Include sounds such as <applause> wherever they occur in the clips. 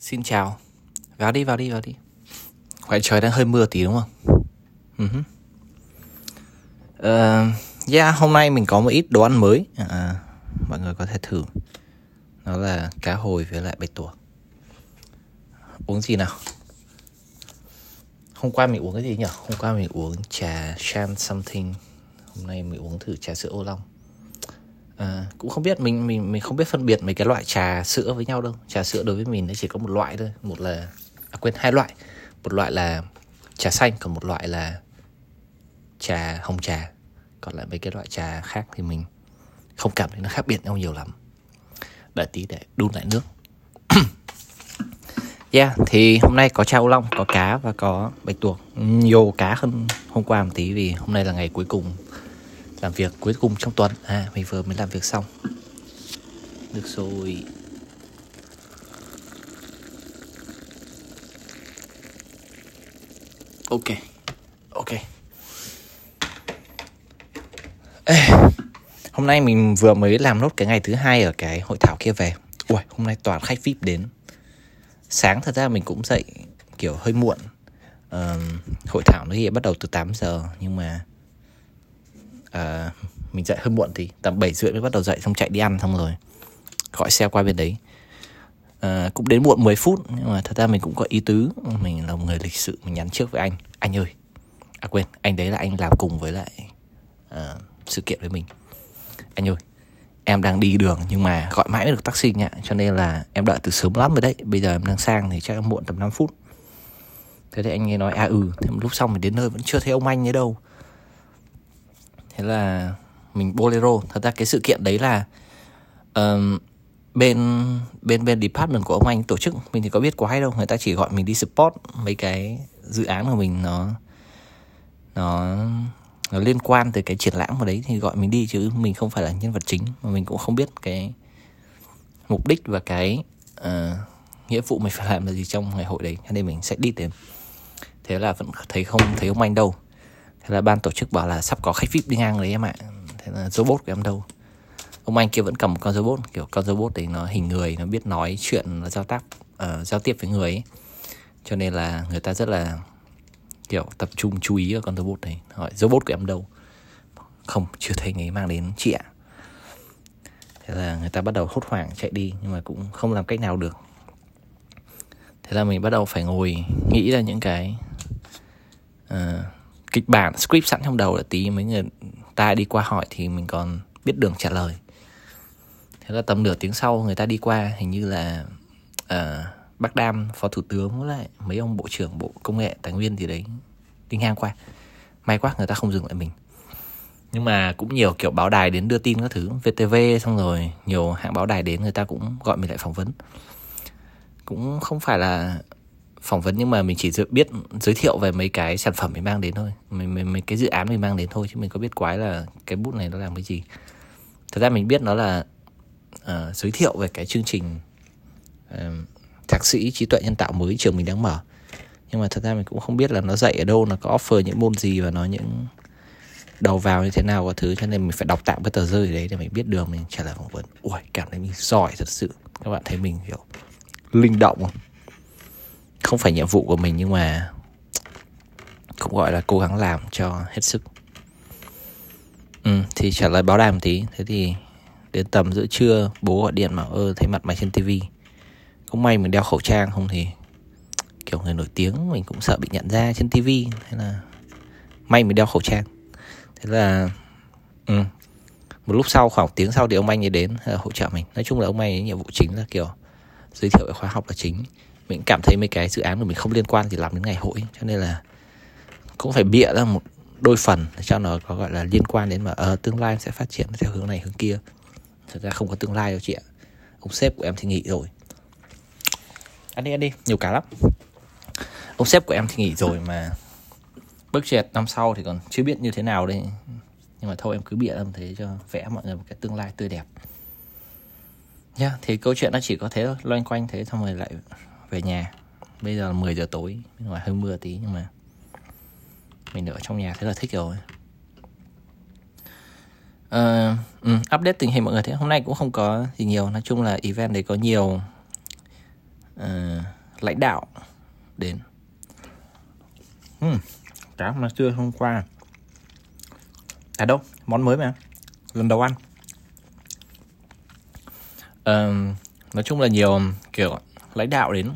Xin chào Vào đi, vào đi, vào đi Ngoài trời đang hơi mưa tí đúng không? Uh-huh. Uh, yeah, hôm nay mình có một ít đồ ăn mới à, Mọi người có thể thử Nó là cá hồi với lại bạch tuộc Uống gì nào? Hôm qua mình uống cái gì nhỉ? Hôm qua mình uống trà Shan something Hôm nay mình uống thử trà sữa ô long à, cũng không biết mình mình mình không biết phân biệt mấy cái loại trà sữa với nhau đâu. Trà sữa đối với mình nó chỉ có một loại thôi. Một là à, quên hai loại. Một loại là trà xanh còn một loại là trà hồng trà. Còn lại mấy cái loại trà khác thì mình không cảm thấy nó khác biệt nhau nhiều lắm. Đợi tí để đun lại nước. <coughs> Yeah, thì hôm nay có trà ô long, có cá và có bạch tuộc. Nhiều cá hơn hôm qua một tí vì hôm nay là ngày cuối cùng làm việc cuối cùng trong tuần. À mình vừa mới làm việc xong. Được rồi. Ok ok. Ê, hôm nay mình vừa mới làm nốt cái ngày thứ hai ở cái hội thảo kia về. Ui hôm nay toàn khách vip đến. Sáng thật ra mình cũng dậy kiểu hơi muộn. Uh, hội thảo nó hiện bắt đầu từ 8 giờ nhưng mà à, mình dậy hơi muộn thì tầm 7 rưỡi mới bắt đầu dậy xong chạy đi ăn xong rồi gọi xe qua bên đấy. À, cũng đến muộn 10 phút nhưng mà thật ra mình cũng có ý tứ mình là một người lịch sự mình nhắn trước với anh anh ơi à quên anh đấy là anh làm cùng với lại à, sự kiện với mình. Anh ơi em đang đi đường nhưng mà gọi mãi mới được taxi nhá cho nên là em đợi từ sớm lắm rồi đấy bây giờ em đang sang thì chắc em muộn tầm 5 phút. Thế thì anh nghe nói à ừ thế lúc xong mình đến nơi vẫn chưa thấy ông anh ấy đâu thế là mình bolero. Thật ra cái sự kiện đấy là um, bên bên bên department của ông anh tổ chức mình thì có biết quá hay đâu. Người ta chỉ gọi mình đi support mấy cái dự án của mình nó nó nó liên quan tới cái triển lãm vào đấy thì gọi mình đi chứ mình không phải là nhân vật chính mà mình cũng không biết cái mục đích và cái uh, nghĩa vụ mình phải làm là gì trong ngày hội đấy. Cho nên mình sẽ đi tìm thế là vẫn thấy không thấy ông anh đâu thế là ban tổ chức bảo là sắp có khách vip đi ngang đấy em ạ. Thế là robot của em đâu? Ông anh kia vẫn cầm một con robot kiểu con robot đấy nó hình người nó biết nói chuyện nó giao tác uh, giao tiếp với người ấy. Cho nên là người ta rất là kiểu tập trung chú ý vào con robot này hỏi robot của em đâu? Không chưa thấy người mang đến chị ạ. Thế là người ta bắt đầu hốt hoảng chạy đi nhưng mà cũng không làm cách nào được. Thế là mình bắt đầu phải ngồi nghĩ ra những cái uh, kịch bản script sẵn trong đầu là tí mấy người ta đi qua hỏi thì mình còn biết đường trả lời. Thế là tầm nửa tiếng sau người ta đi qua hình như là uh, bác đam phó thủ tướng với lại mấy ông bộ trưởng bộ công nghệ tài nguyên gì đấy đi ngang qua. May quá người ta không dừng lại mình. Nhưng mà cũng nhiều kiểu báo đài đến đưa tin các thứ VTV xong rồi nhiều hãng báo đài đến người ta cũng gọi mình lại phỏng vấn. Cũng không phải là phỏng vấn nhưng mà mình chỉ biết giới thiệu về mấy cái sản phẩm mình mang đến thôi. Mình mấy, mấy cái dự án mình mang đến thôi chứ mình có biết quái là cái bút này nó làm cái gì. Thật ra mình biết nó là uh, giới thiệu về cái chương trình uh, thạc sĩ trí tuệ nhân tạo mới trường mình đang mở. Nhưng mà thật ra mình cũng không biết là nó dạy ở đâu nó có offer những môn gì và nó những đầu vào như thế nào và thứ cho nên mình phải đọc tạm cái tờ rơi đấy để mình biết đường mình trả lời phỏng vấn. Ui cảm thấy mình giỏi thật sự. Các bạn thấy mình kiểu linh động không? Không phải nhiệm vụ của mình nhưng mà cũng gọi là cố gắng làm cho hết sức. Ừ, thì trả lời báo đài một tí. Thế thì đến tầm giữa trưa bố gọi điện bảo ơ thấy mặt mày trên tivi cũng may mình đeo khẩu trang không thì kiểu người nổi tiếng mình cũng sợ bị nhận ra trên tivi thế là may mình đeo khẩu trang. Thế là ừ, một lúc sau khoảng tiếng sau thì ông anh ấy đến ờ, hỗ trợ mình. Nói chung là ông anh ấy nhiệm vụ chính là kiểu giới thiệu về khóa học là chính mình cảm thấy mấy cái dự án của mình không liên quan gì làm đến ngày hội cho nên là cũng phải bịa ra một đôi phần để cho nó có gọi là liên quan đến mà uh, tương lai sẽ phát triển theo hướng này hướng kia. Thật ra không có tương lai đâu chị ạ. Ông sếp của em thì nghỉ rồi. Ăn đi ăn đi nhiều cá lắm. Ông sếp của em thì nghỉ rồi mà bước budget năm sau thì còn chưa biết như thế nào đây. Nhưng mà thôi em cứ bịa làm thế cho vẽ mọi người một cái tương lai tươi đẹp. Nhá yeah, thì câu chuyện nó chỉ có thế thôi loanh quanh thế xong rồi lại về nhà. Bây giờ là 10 giờ tối bên ngoài hơi mưa tí nhưng mà mình ở trong nhà thế là thích rồi. Uh, um, update tình hình mọi người thế. Hôm nay cũng không có gì nhiều. Nói chung là event đấy có nhiều uh, lãnh đạo đến. Uhm, cá mà chưa hôm qua. À đâu món mới mà. Lần đầu ăn. Uh, nói chung là nhiều kiểu lãnh đạo đến.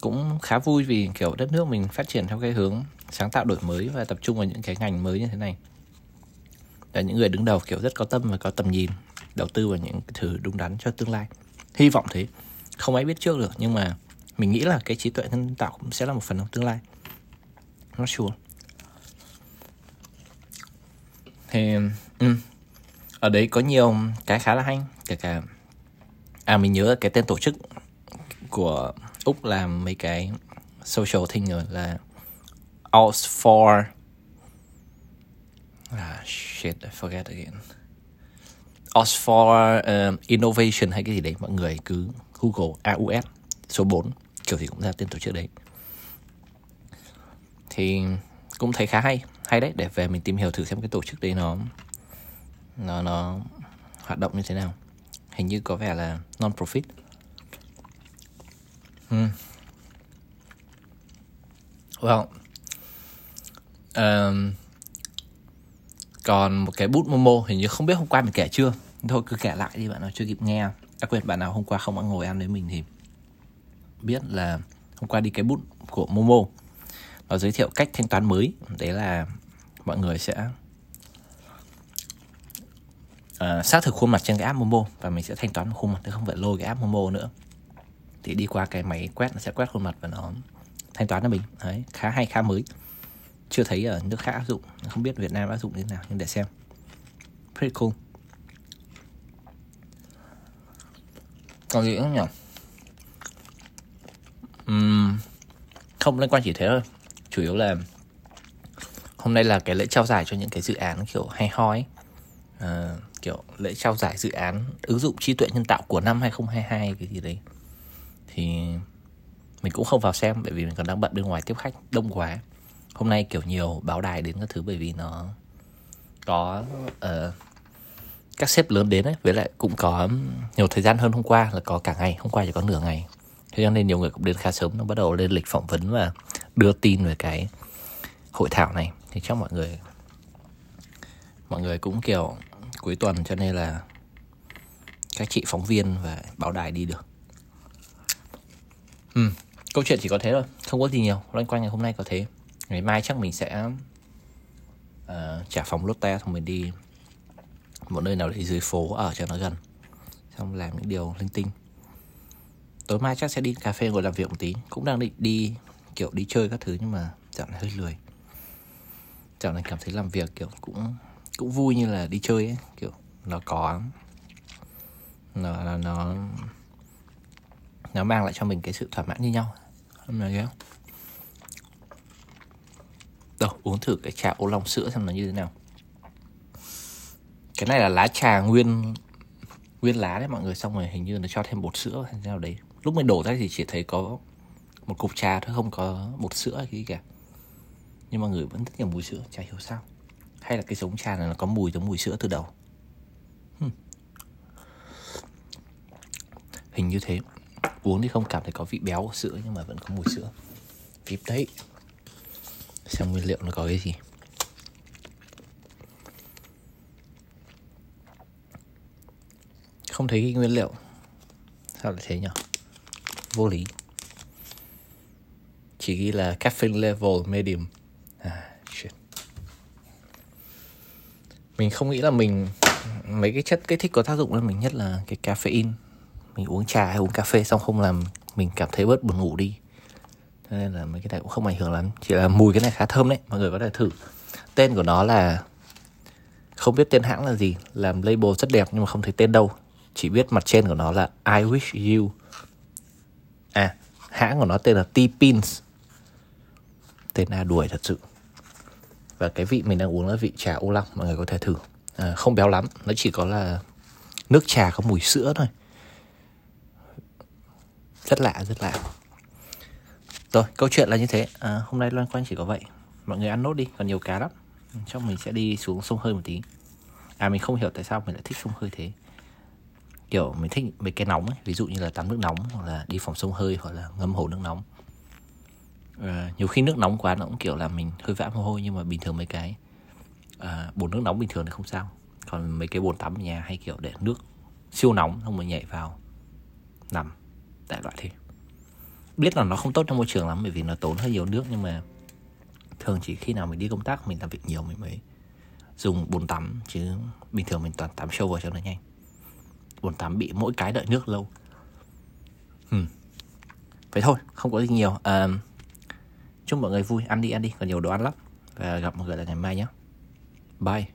Cũng khá vui vì kiểu đất nước mình phát triển theo cái hướng sáng tạo đổi mới và tập trung vào những cái ngành mới như thế này. Là những người đứng đầu kiểu rất có tâm và có tầm nhìn đầu tư vào những thứ đúng đắn cho tương lai. Hy vọng thế. Không ai biết trước được nhưng mà mình nghĩ là cái trí tuệ nhân tạo cũng sẽ là một phần trong tương lai. Nó sure. Thì um, ở đấy có nhiều cái khá là hay kể cả à mình nhớ cái tên tổ chức của úc làm mấy cái social thing rồi là Oxford ah shit I forget again. Oxford um, Innovation hay cái gì đấy mọi người cứ Google AUS số 4 kiểu gì cũng ra tên tổ chức đấy. Thì cũng thấy khá hay hay đấy để về mình tìm hiểu thử xem cái tổ chức đấy nó nó nó hoạt động như thế nào. Hình như có vẻ là non profit hmm. well um, còn một cái bút momo hình như không biết hôm qua mình kể chưa. Thôi cứ kể lại đi bạn nào chưa kịp nghe. Đặc biệt bạn nào hôm qua không ăn ngồi ăn với mình thì biết là hôm qua đi cái bút của momo. Nó giới thiệu cách thanh toán mới. Đấy là mọi người sẽ uh, xác thực khuôn mặt trên cái app Momo và mình sẽ thanh toán khuôn mặt chứ không phải lôi cái app Momo nữa thì đi qua cái máy quét nó sẽ quét khuôn mặt và nó thanh toán cho mình. Đấy khá hay khá mới. Chưa thấy ở nước khác áp dụng không biết Việt Nam áp dụng như thế nào nhưng để xem. Pretty cool. Còn gì nữa nhỉ? Uhm, không liên quan chỉ thế thôi. Chủ yếu là hôm nay là cái lễ trao giải cho những cái dự án kiểu hay ho ấy. À, kiểu lễ trao giải dự án ứng dụng trí tuệ nhân tạo của năm 2022 cái gì đấy thì mình cũng không vào xem bởi vì mình còn đang bận bên ngoài tiếp khách đông quá. Hôm nay kiểu nhiều báo đài đến các thứ bởi vì nó có uh, các sếp lớn đến ấy với lại cũng có nhiều thời gian hơn hôm qua là có cả ngày hôm qua chỉ có nửa ngày. Thế cho nên nhiều người cũng đến khá sớm nó bắt đầu lên lịch phỏng vấn và đưa tin về cái hội thảo này. Thì chắc mọi người mọi người cũng kiểu cuối tuần cho nên là các chị phóng viên và báo đài đi được ừ, câu chuyện chỉ có thế thôi không có gì nhiều loanh quanh ngày hôm nay có thế. Ngày mai chắc mình sẽ uh, trả phòng Lotte xong mình đi một nơi nào đấy dưới phố ở cho nó gần. Xong làm những điều linh tinh. Tối mai chắc sẽ đi cà phê ngồi làm việc một tí. Cũng đang định đi kiểu đi chơi các thứ nhưng mà dạo này hơi lười. Dạo này cảm thấy làm việc kiểu cũng cũng vui như là đi chơi ấy kiểu nó có. Nó nó nó nó mang lại cho mình cái sự thỏa mãn như nhau. Em nói không? Đâu, uống thử cái trà ô long sữa xem nó như thế nào. Cái này là lá trà nguyên nguyên lá đấy mọi người, xong rồi hình như nó cho thêm bột sữa hay sao đấy. Lúc mình đổ ra thì chỉ thấy có một cục trà thôi, không có bột sữa hay gì cả. Nhưng mà người vẫn rất nhiều mùi sữa, chả hiểu sao. Hay là cái giống trà này nó có mùi giống mùi sữa từ đầu? Hmm. hình như thế uống thì không cảm thấy có vị béo của sữa nhưng mà vẫn có mùi sữa. Vip đấy. Xem nguyên liệu nó có cái gì. Không thấy cái nguyên liệu. Sao lại thế nhỉ? Vô lý. Chỉ ghi là caffeine level medium. À, shit. mình không nghĩ là mình mấy cái chất kích thích có tác dụng lên mình nhất là cái caffeine mình uống trà hay uống cà phê xong không làm mình cảm thấy bớt buồn ngủ đi. Cho nên là mấy cái này cũng không ảnh hưởng lắm. Chỉ là mùi cái này khá thơm đấy mọi người có thể thử. Tên của nó là không biết tên hãng là gì làm label rất đẹp nhưng mà không thấy tên đâu. Chỉ biết mặt trên của nó là I wish you. À hãng của nó tên là T-Pins. Tên là đuổi thật sự. Và cái vị mình đang uống là vị trà ô long mọi người có thể thử. À, không béo lắm nó chỉ có là nước trà có mùi sữa thôi rất lạ rất lạ. Rồi câu chuyện là như thế. À, hôm nay loan quanh chỉ có vậy. Mọi người ăn nốt đi còn nhiều cá lắm. Chắc mình sẽ đi xuống sông hơi một tí. À mình không hiểu tại sao mình lại thích sông hơi thế. Kiểu mình thích mấy cái nóng ấy ví dụ như là tắm nước nóng hoặc là đi phòng sông hơi hoặc là ngâm hồ nước nóng. À, nhiều khi nước nóng quá nó cũng kiểu là mình hơi vã mồ hôi nhưng mà bình thường mấy cái à, bồn nước nóng bình thường thì không sao. Còn mấy cái bồn tắm ở nhà hay kiểu để nước siêu nóng xong rồi nhảy vào nằm đại loại thế biết là nó không tốt cho môi trường lắm bởi vì nó tốn hơi nhiều nước nhưng mà thường chỉ khi nào mình đi công tác mình làm việc nhiều mình mới dùng bồn tắm chứ bình thường mình toàn tắm sâu vào cho nó nhanh. Bồn tắm bị mỗi cái đợi nước lâu. Hmm. vậy thôi không có gì nhiều. À, chúc mọi người vui. Ăn đi ăn đi. Còn nhiều đồ ăn lắm. Và gặp mọi người lại ngày mai nhé. Bye.